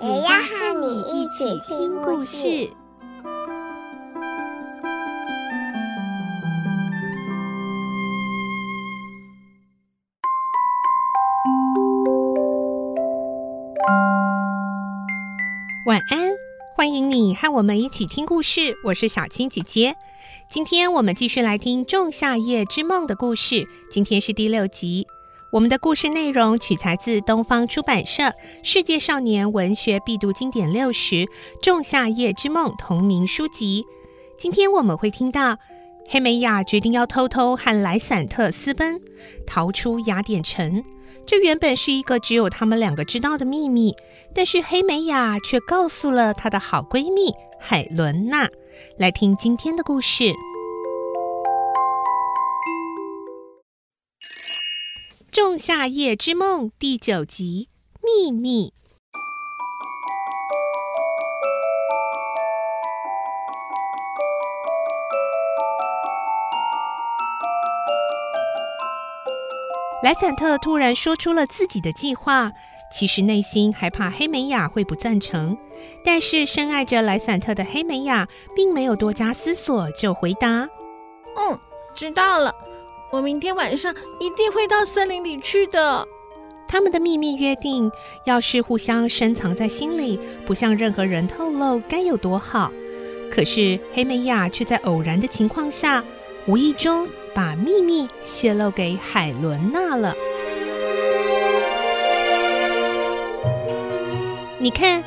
也要和你一起听故事。晚安，欢迎你和我们一起听故事。我是小青姐姐，今天我们继续来听《仲夏夜之梦》的故事。今天是第六集。我们的故事内容取材自东方出版社《世界少年文学必读经典六十》《仲夏夜之梦》同名书籍。今天我们会听到黑美雅决定要偷偷和莱散特私奔，逃出雅典城。这原本是一个只有他们两个知道的秘密，但是黑美雅却告诉了她的好闺蜜海伦娜。来听今天的故事，《仲夏夜之梦》第九集《秘密》。莱散特突然说出了自己的计划，其实内心还怕黑美雅会不赞成，但是深爱着莱散特的黑美雅并没有多加思索就回答：“嗯，知道了，我明天晚上一定会到森林里去的。”他们的秘密约定，要是互相深藏在心里，不向任何人透露，该有多好。可是黑美雅却在偶然的情况下，无意中。把秘密泄露给海伦娜了。你看，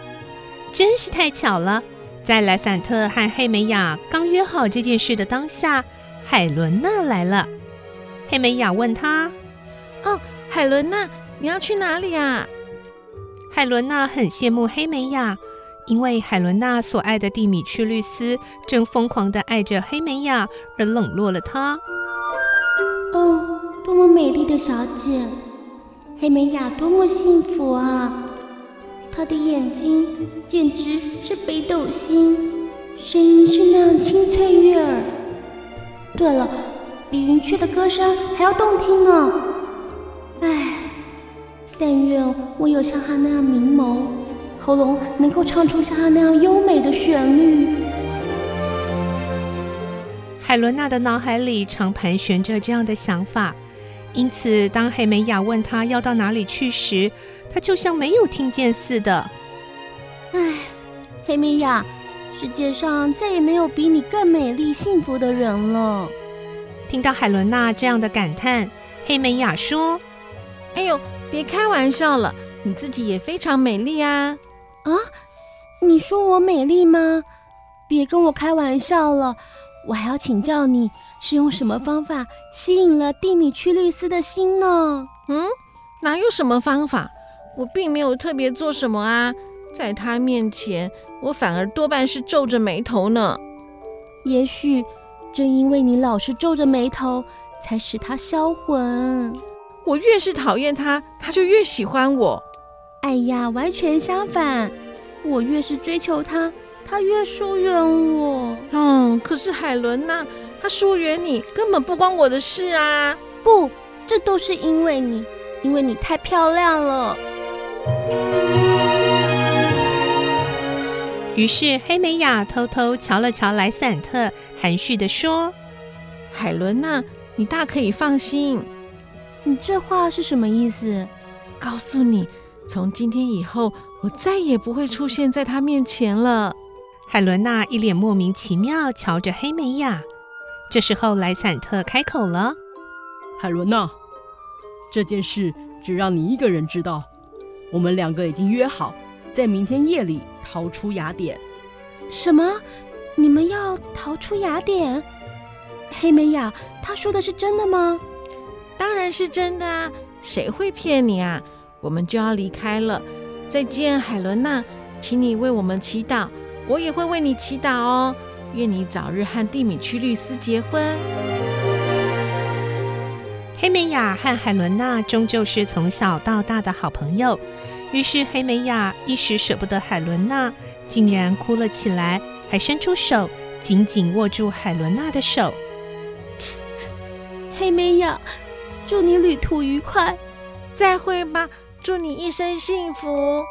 真是太巧了！在莱散特和黑美雅刚约好这件事的当下，海伦娜来了。黑美雅问她：“哦，海伦娜，你要去哪里啊？”海伦娜很羡慕黑美雅，因为海伦娜所爱的蒂米屈律斯正疯狂的爱着黑美雅，而冷落了她。哦，多么美丽的小姐，黑美雅多么幸福啊！她的眼睛简直是北斗星，声音是那样清脆悦耳。对了，比云雀的歌声还要动听呢。唉，但愿我有像她那样明眸，喉咙能够唱出像她那样优美的旋律。海伦娜的脑海里常盘旋着这样的想法，因此当黑美雅问她要到哪里去时，她就像没有听见似的。唉，黑美雅，世界上再也没有比你更美丽、幸福的人了。听到海伦娜这样的感叹，黑美雅说：“哎呦，别开玩笑了，你自己也非常美丽啊！啊，你说我美丽吗？别跟我开玩笑了。”我还要请教你，是用什么方法吸引了蒂米屈律斯的心呢？嗯，哪有什么方法？我并没有特别做什么啊，在他面前，我反而多半是皱着眉头呢。也许正因为你老是皱着眉头，才使他销魂。我越是讨厌他，他就越喜欢我。哎呀，完全相反，我越是追求他。他越疏远我，嗯，可是海伦娜，他疏远你根本不关我的事啊！不，这都是因为你，因为你太漂亮了。于是黑美雅偷偷瞧了瞧莱散特，含蓄地说：“海伦娜，你大可以放心。你这话是什么意思？告诉你，从今天以后，我再也不会出现在他面前了。”海伦娜一脸莫名其妙瞧着黑美雅，这时候莱散特开口了：“海伦娜，这件事只让你一个人知道，我们两个已经约好，在明天夜里逃出雅典。”什么？你们要逃出雅典？黑美雅，她说的是真的吗？当然是真的啊！谁会骗你啊？我们就要离开了，再见，海伦娜。请你为我们祈祷，我也会为你祈祷哦。愿你早日和蒂米屈律斯结婚。黑美雅和海伦娜终究是从小到大的好朋友，于是黑美雅一时舍不得海伦娜，竟然哭了起来，还伸出手紧紧握住海伦娜的手。黑美雅，祝你旅途愉快，再会吧，祝你一生幸福。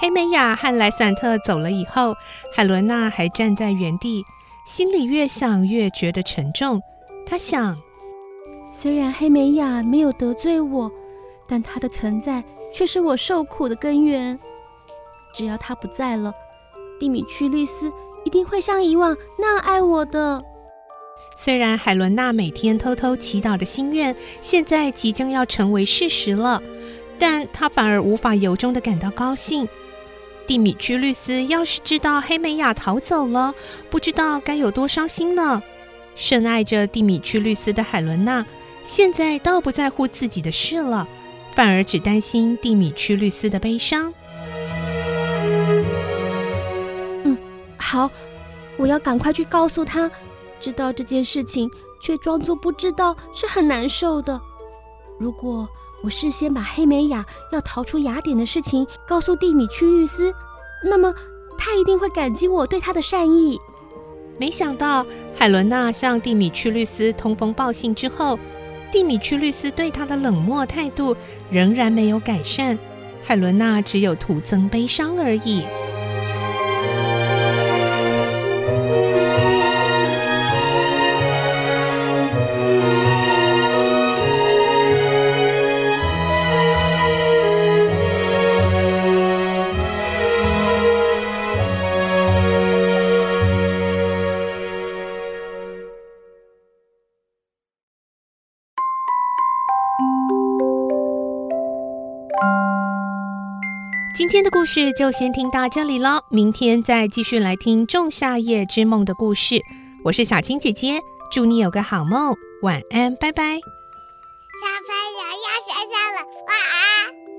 黑美雅和莱散特走了以后，海伦娜还站在原地，心里越想越觉得沉重。她想，虽然黑美雅没有得罪我，但她的存在却是我受苦的根源。只要她不在了，蒂米屈律斯一定会像以往那样爱我的。虽然海伦娜每天偷偷祈祷的心愿，现在即将要成为事实了，但她反而无法由衷的感到高兴。蒂米屈律斯要是知道黑美雅逃走了，不知道该有多伤心呢。深爱着蒂米屈律斯的海伦娜，现在倒不在乎自己的事了，反而只担心蒂米屈律斯的悲伤。嗯，好，我要赶快去告诉他，知道这件事情却装作不知道是很难受的。如果我事先把黑美雅要逃出雅典的事情告诉蒂米屈律斯，那么他一定会感激我对他的善意。没想到海伦娜向蒂米屈律斯通风报信之后，蒂米屈律师对他的冷漠态度仍然没有改善，海伦娜只有徒增悲伤而已。今天的故事就先听到这里喽，明天再继续来听《仲夏夜之梦》的故事。我是小青姐姐，祝你有个好梦，晚安，拜拜。小朋友要睡觉了，晚安。